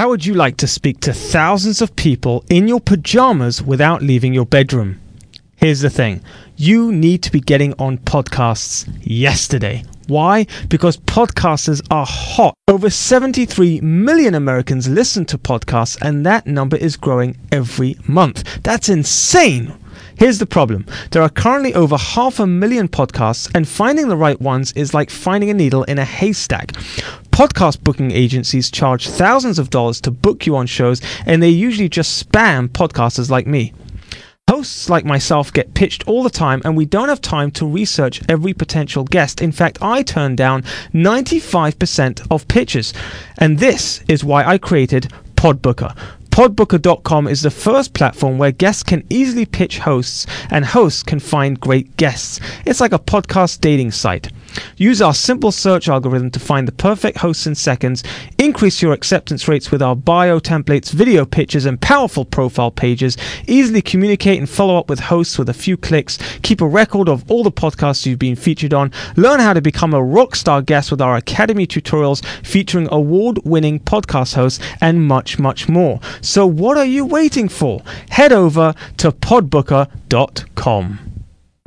How would you like to speak to thousands of people in your pajamas without leaving your bedroom? Here's the thing you need to be getting on podcasts yesterday. Why? Because podcasters are hot. Over 73 million Americans listen to podcasts, and that number is growing every month. That's insane. Here's the problem there are currently over half a million podcasts, and finding the right ones is like finding a needle in a haystack. Podcast booking agencies charge thousands of dollars to book you on shows, and they usually just spam podcasters like me. Hosts like myself get pitched all the time, and we don't have time to research every potential guest. In fact, I turn down 95% of pitches. And this is why I created Podbooker. Podbooker.com is the first platform where guests can easily pitch hosts and hosts can find great guests. It's like a podcast dating site. Use our simple search algorithm to find the perfect hosts in seconds, increase your acceptance rates with our bio templates, video pictures, and powerful profile pages, easily communicate and follow up with hosts with a few clicks, keep a record of all the podcasts you've been featured on, learn how to become a rockstar guest with our Academy tutorials featuring award winning podcast hosts, and much, much more. So, what are you waiting for? Head over to podbooker.com.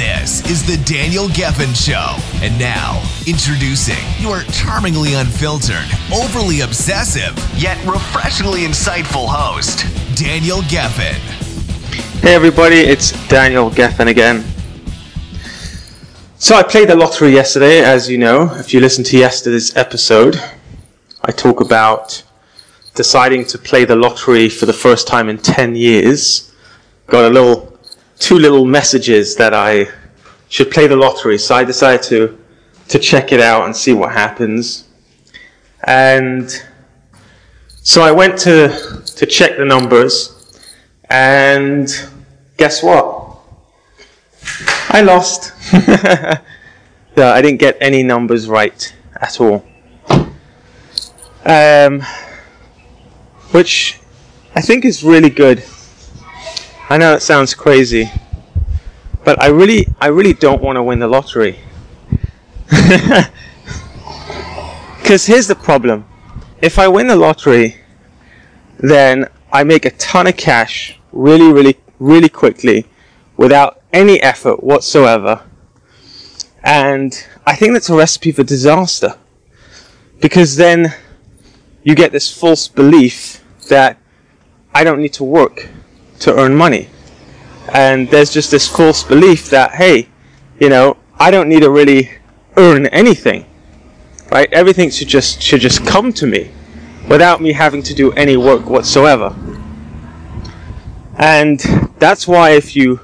This is the Daniel Gefen Show. And now, introducing your charmingly unfiltered, overly obsessive, yet refreshingly insightful host, Daniel Gefen. Hey everybody, it's Daniel Gefen again. So I played the lottery yesterday, as you know. If you listened to yesterday's episode, I talk about deciding to play the lottery for the first time in 10 years. Got a little two little messages that I should play the lottery. So I decided to to check it out and see what happens. And so I went to to check the numbers, and guess what? I lost. yeah, I didn't get any numbers right at all. Um, which I think is really good I know it sounds crazy, but I really, I really don't want to win the lottery. Because here's the problem: if I win the lottery, then I make a ton of cash really, really, really quickly, without any effort whatsoever, and I think that's a recipe for disaster. Because then you get this false belief that I don't need to work to earn money. And there's just this false belief that, hey, you know, I don't need to really earn anything. Right? Everything should just should just come to me without me having to do any work whatsoever. And that's why if you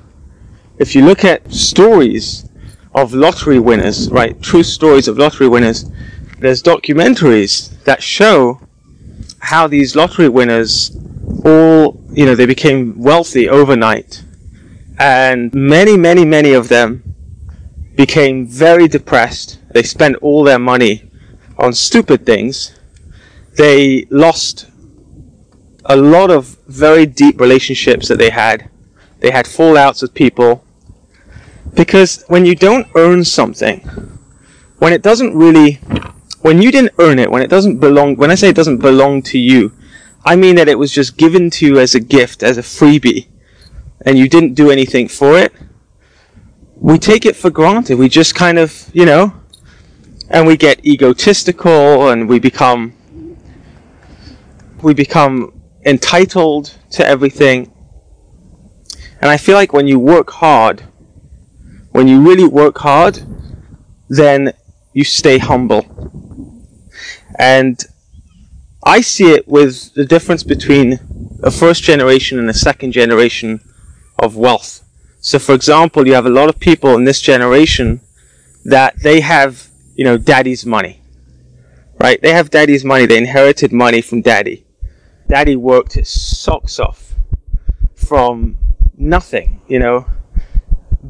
if you look at stories of lottery winners, right, true stories of lottery winners, there's documentaries that show how these lottery winners all, you know, they became wealthy overnight. And many, many, many of them became very depressed. They spent all their money on stupid things. They lost a lot of very deep relationships that they had. They had fallouts with people. Because when you don't earn something, when it doesn't really, when you didn't earn it, when it doesn't belong, when I say it doesn't belong to you, I mean that it was just given to you as a gift, as a freebie, and you didn't do anything for it. We take it for granted. We just kind of, you know, and we get egotistical and we become we become entitled to everything. And I feel like when you work hard, when you really work hard, then you stay humble. And I see it with the difference between a first generation and a second generation of wealth. So, for example, you have a lot of people in this generation that they have, you know, daddy's money, right? They have daddy's money. They inherited money from daddy. Daddy worked his socks off from nothing, you know,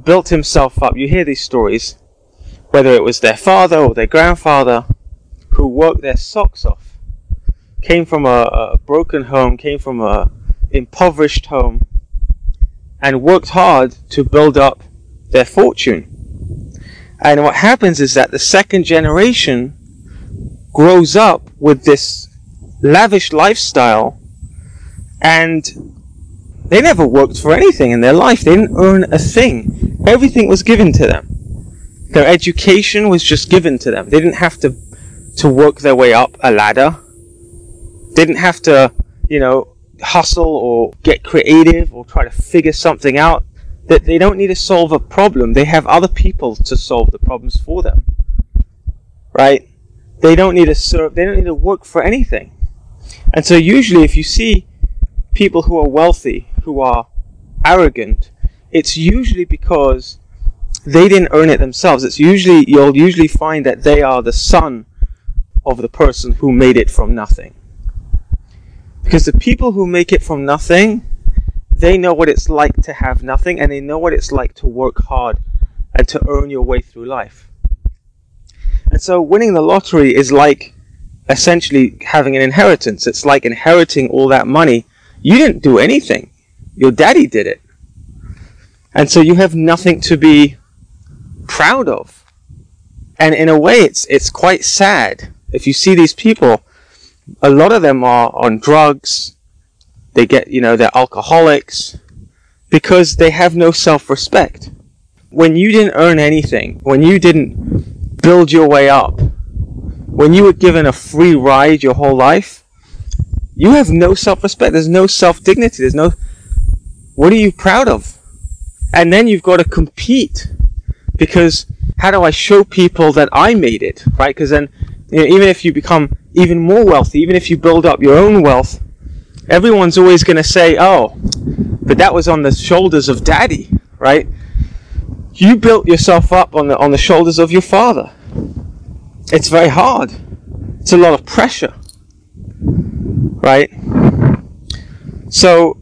built himself up. You hear these stories whether it was their father or their grandfather, who worked their socks off, came from a, a broken home, came from a impoverished home, and worked hard to build up their fortune. And what happens is that the second generation grows up with this lavish lifestyle and they never worked for anything in their life. They didn't earn a thing. Everything was given to them. Their education was just given to them. They didn't have to to work their way up a ladder. Didn't have to, you know, hustle or get creative or try to figure something out. That they don't need to solve a problem. They have other people to solve the problems for them. Right? They don't need to serve. They don't need to work for anything. And so usually, if you see people who are wealthy, who are arrogant, it's usually because they didn't earn it themselves. It's usually you'll usually find that they are the son of the person who made it from nothing. Because the people who make it from nothing, they know what it's like to have nothing and they know what it's like to work hard and to earn your way through life. And so winning the lottery is like essentially having an inheritance. It's like inheriting all that money. You didn't do anything. Your daddy did it. And so you have nothing to be proud of. And in a way it's it's quite sad. If you see these people, a lot of them are on drugs. They get, you know, they're alcoholics because they have no self-respect. When you didn't earn anything, when you didn't build your way up, when you were given a free ride your whole life, you have no self-respect. There's no self-dignity. There's no, what are you proud of? And then you've got to compete because how do I show people that I made it, right? Because then, you know, even if you become even more wealthy, even if you build up your own wealth, everyone's always going to say, oh, but that was on the shoulders of daddy, right? You built yourself up on the, on the shoulders of your father. It's very hard. It's a lot of pressure, right? So,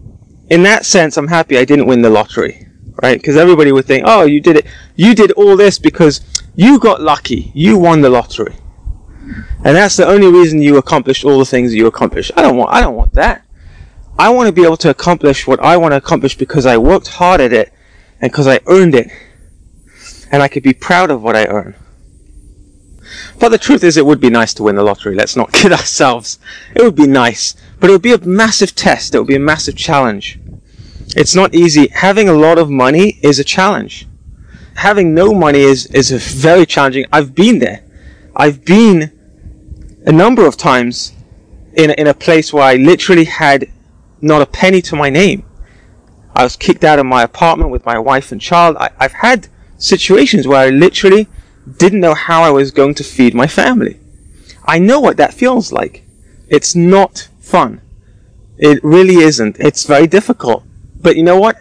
in that sense, I'm happy I didn't win the lottery right? Because everybody would think, oh, you did it, you did all this because you got lucky, you won the lottery, and that's the only reason you accomplished all the things you accomplished. I don't want, I don't want that. I want to be able to accomplish what I want to accomplish because I worked hard at it and because I earned it, and I could be proud of what I earn. But the truth is, it would be nice to win the lottery. Let's not kid ourselves. It would be nice, but it would be a massive test. It would be a massive challenge. It's not easy. Having a lot of money is a challenge. Having no money is, is very challenging. I've been there. I've been a number of times in, in a place where I literally had not a penny to my name. I was kicked out of my apartment with my wife and child. I, I've had situations where I literally didn't know how I was going to feed my family. I know what that feels like. It's not fun. It really isn't. It's very difficult. But you know what?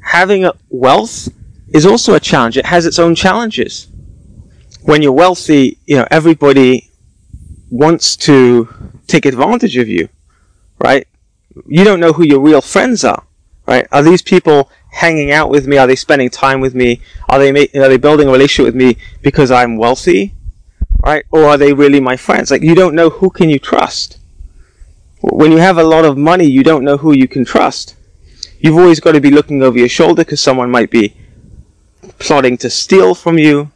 Having wealth is also a challenge. It has its own challenges. When you're wealthy, you know, everybody wants to take advantage of you, right? You don't know who your real friends are, right? Are these people hanging out with me? Are they spending time with me? Are they ma- are they building a relationship with me because I'm wealthy, right? Or are they really my friends? Like you don't know who can you trust. When you have a lot of money, you don't know who you can trust. You've always got to be looking over your shoulder because someone might be plotting to steal from you.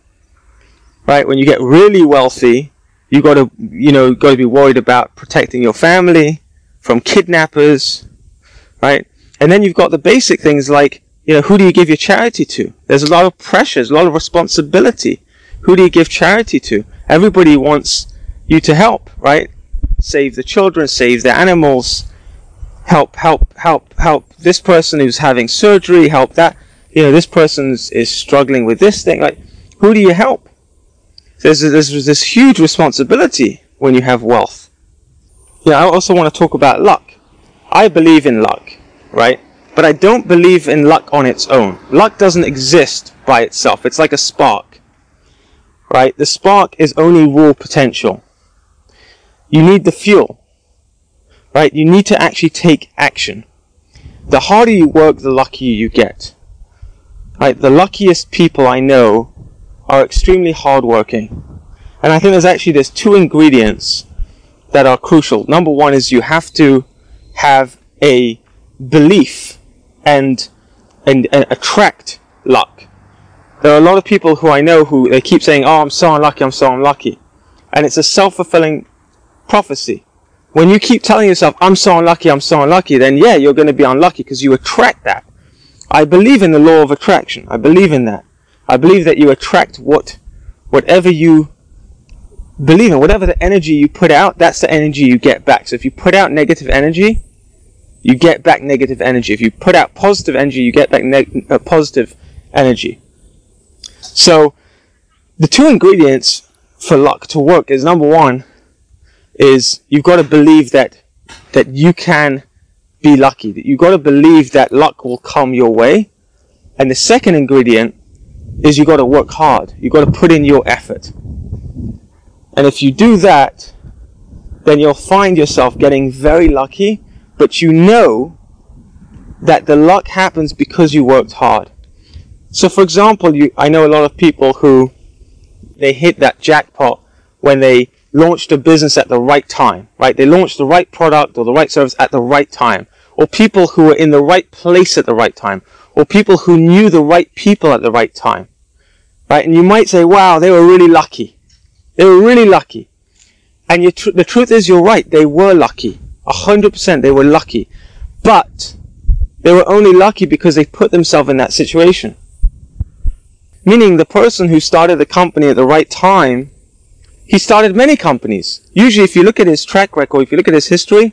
Right? When you get really wealthy, you got to, you know, got to be worried about protecting your family from kidnappers. Right? And then you've got the basic things like, you know, who do you give your charity to? There's a lot of pressures, a lot of responsibility. Who do you give charity to? Everybody wants you to help, right? Save the children, save the animals, help, help, help, help this person who's having surgery, help that. You know, this person is struggling with this thing. Like, who do you help? There's, there's this huge responsibility when you have wealth. Yeah, I also want to talk about luck. I believe in luck, right? But I don't believe in luck on its own. Luck doesn't exist by itself. It's like a spark, right? The spark is only raw potential. You need the fuel right? You need to actually take action. The harder you work, the luckier you get. Right? The luckiest people I know are extremely hardworking. And I think there's actually there's two ingredients that are crucial. Number one is you have to have a belief and and, and attract luck. There are a lot of people who I know who they keep saying, "Oh, I'm so unlucky, I'm so unlucky," and it's a self-fulfilling prophecy. When you keep telling yourself, "I'm so unlucky, I'm so unlucky," then yeah, you're going to be unlucky because you attract that. I believe in the law of attraction. I believe in that. I believe that you attract what, whatever you believe in, whatever the energy you put out, that's the energy you get back. So if you put out negative energy, you get back negative energy. If you put out positive energy, you get back uh, positive energy. So the two ingredients for luck to work is number one is you've got to believe that that you can be lucky. That you've got to believe that luck will come your way. And the second ingredient is you've got to work hard. You've got to put in your effort. And if you do that, then you'll find yourself getting very lucky, but you know that the luck happens because you worked hard. So for example, you, I know a lot of people who they hit that jackpot when they launched a business at the right time, right? They launched the right product or the right service at the right time. Or people who were in the right place at the right time. Or people who knew the right people at the right time. Right? And you might say, wow, they were really lucky. They were really lucky. And tr- the truth is, you're right. They were lucky. A hundred percent, they were lucky. But they were only lucky because they put themselves in that situation. Meaning the person who started the company at the right time, he started many companies. Usually if you look at his track record, if you look at his history,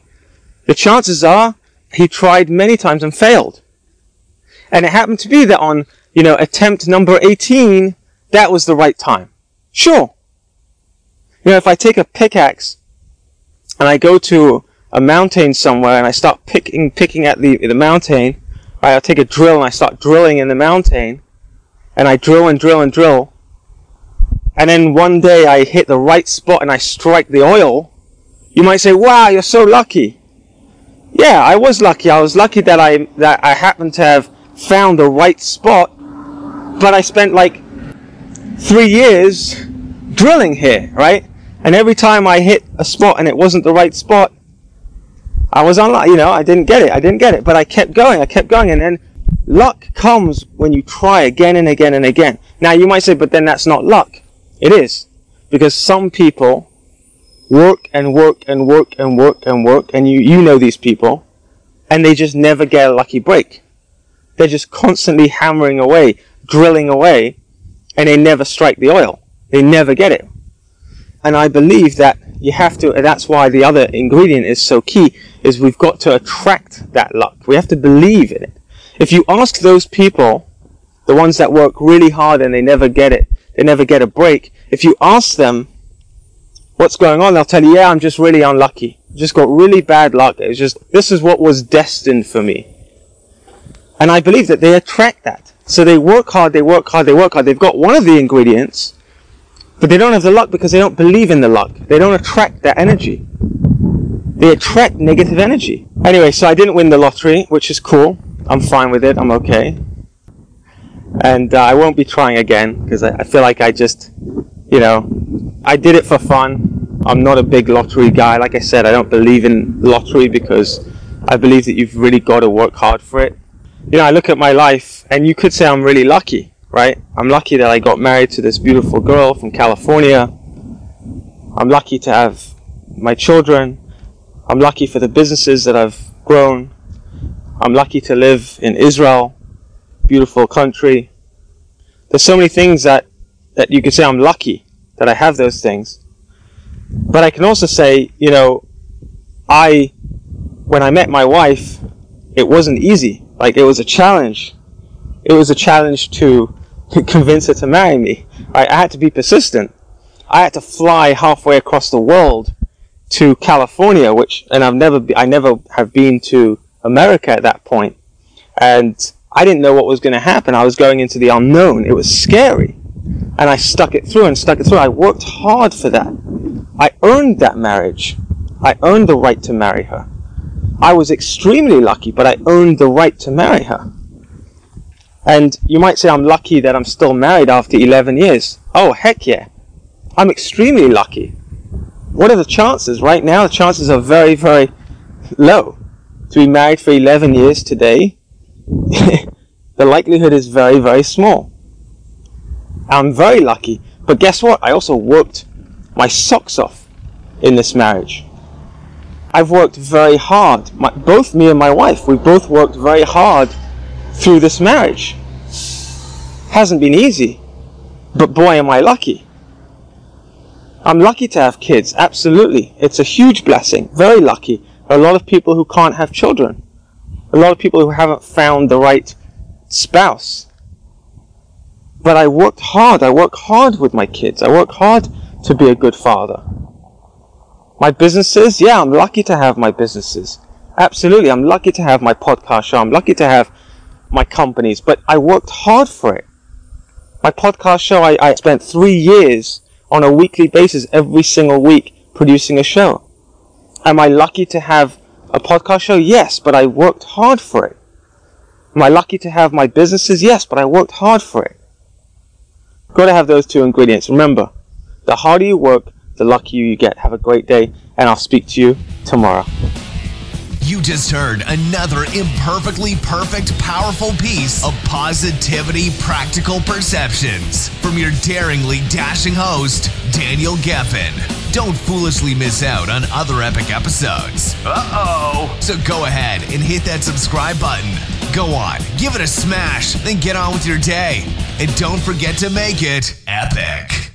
the chances are he tried many times and failed. And it happened to be that on, you know, attempt number 18, that was the right time. Sure. You know, if I take a pickaxe and I go to a mountain somewhere and I start picking, picking at the, the mountain, right, I'll take a drill and I start drilling in the mountain, and I drill and drill and drill, and then one day I hit the right spot and I strike the oil, you might say, wow, you're so lucky. Yeah, I was lucky. I was lucky that I, that I happened to have found the right spot, but I spent like three years drilling here, right? And every time I hit a spot and it wasn't the right spot, I was unlucky, you know, I didn't get it, I didn't get it, but I kept going, I kept going, and then luck comes when you try again and again and again. Now you might say, but then that's not luck. It is. Because some people work and work and work and work and work, and you, you know these people, and they just never get a lucky break. They're just constantly hammering away, drilling away, and they never strike the oil. They never get it. And I believe that you have to, that's why the other ingredient is so key, is we've got to attract that luck. We have to believe in it. If you ask those people, the ones that work really hard and they never get it, they never get a break, if you ask them what's going on, they'll tell you, yeah, I'm just really unlucky. Just got really bad luck. It's just, this is what was destined for me. And I believe that they attract that. So they work hard, they work hard, they work hard. They've got one of the ingredients, but they don't have the luck because they don't believe in the luck. They don't attract that energy. They attract negative energy. Anyway, so I didn't win the lottery, which is cool. I'm fine with it. I'm okay. And uh, I won't be trying again because I, I feel like I just, you know, I did it for fun. I'm not a big lottery guy. Like I said, I don't believe in lottery because I believe that you've really got to work hard for it. You know, I look at my life and you could say I'm really lucky, right? I'm lucky that I got married to this beautiful girl from California. I'm lucky to have my children. I'm lucky for the businesses that I've grown. I'm lucky to live in Israel, beautiful country. There's so many things that, that you could say I'm lucky that I have those things. But I can also say, you know, I, when I met my wife, it wasn't easy. Like, it was a challenge. It was a challenge to convince her to marry me. I, I had to be persistent. I had to fly halfway across the world to California, which, and I've never, be, I never have been to America at that point. And I didn't know what was going to happen. I was going into the unknown. It was scary. And I stuck it through and stuck it through. I worked hard for that. I earned that marriage. I earned the right to marry her. I was extremely lucky, but I earned the right to marry her. And you might say I'm lucky that I'm still married after 11 years. Oh, heck yeah. I'm extremely lucky. What are the chances? Right now, the chances are very, very low. To be married for 11 years today, the likelihood is very, very small. I'm very lucky. But guess what? I also worked my socks off in this marriage. I've worked very hard. My, both me and my wife, we both worked very hard through this marriage. Hasn't been easy, but boy, am I lucky. I'm lucky to have kids, absolutely. It's a huge blessing, very lucky. A lot of people who can't have children, a lot of people who haven't found the right spouse. But I worked hard, I work hard with my kids, I work hard to be a good father. My businesses, yeah, I'm lucky to have my businesses. Absolutely, I'm lucky to have my podcast show, I'm lucky to have my companies, but I worked hard for it. My podcast show, I, I spent three years on a weekly basis, every single week, producing a show. Am I lucky to have a podcast show? Yes, but I worked hard for it. Am I lucky to have my businesses? Yes, but I worked hard for it. Got to have those two ingredients. Remember, the harder you work, the luckier you get. Have a great day, and I'll speak to you tomorrow. You just heard another imperfectly perfect, powerful piece of positivity, practical perceptions from your daringly dashing host, Daniel Gefen. Don't foolishly miss out on other epic episodes. Uh oh. So go ahead and hit that subscribe button. Go on, give it a smash, then get on with your day. And don't forget to make it epic.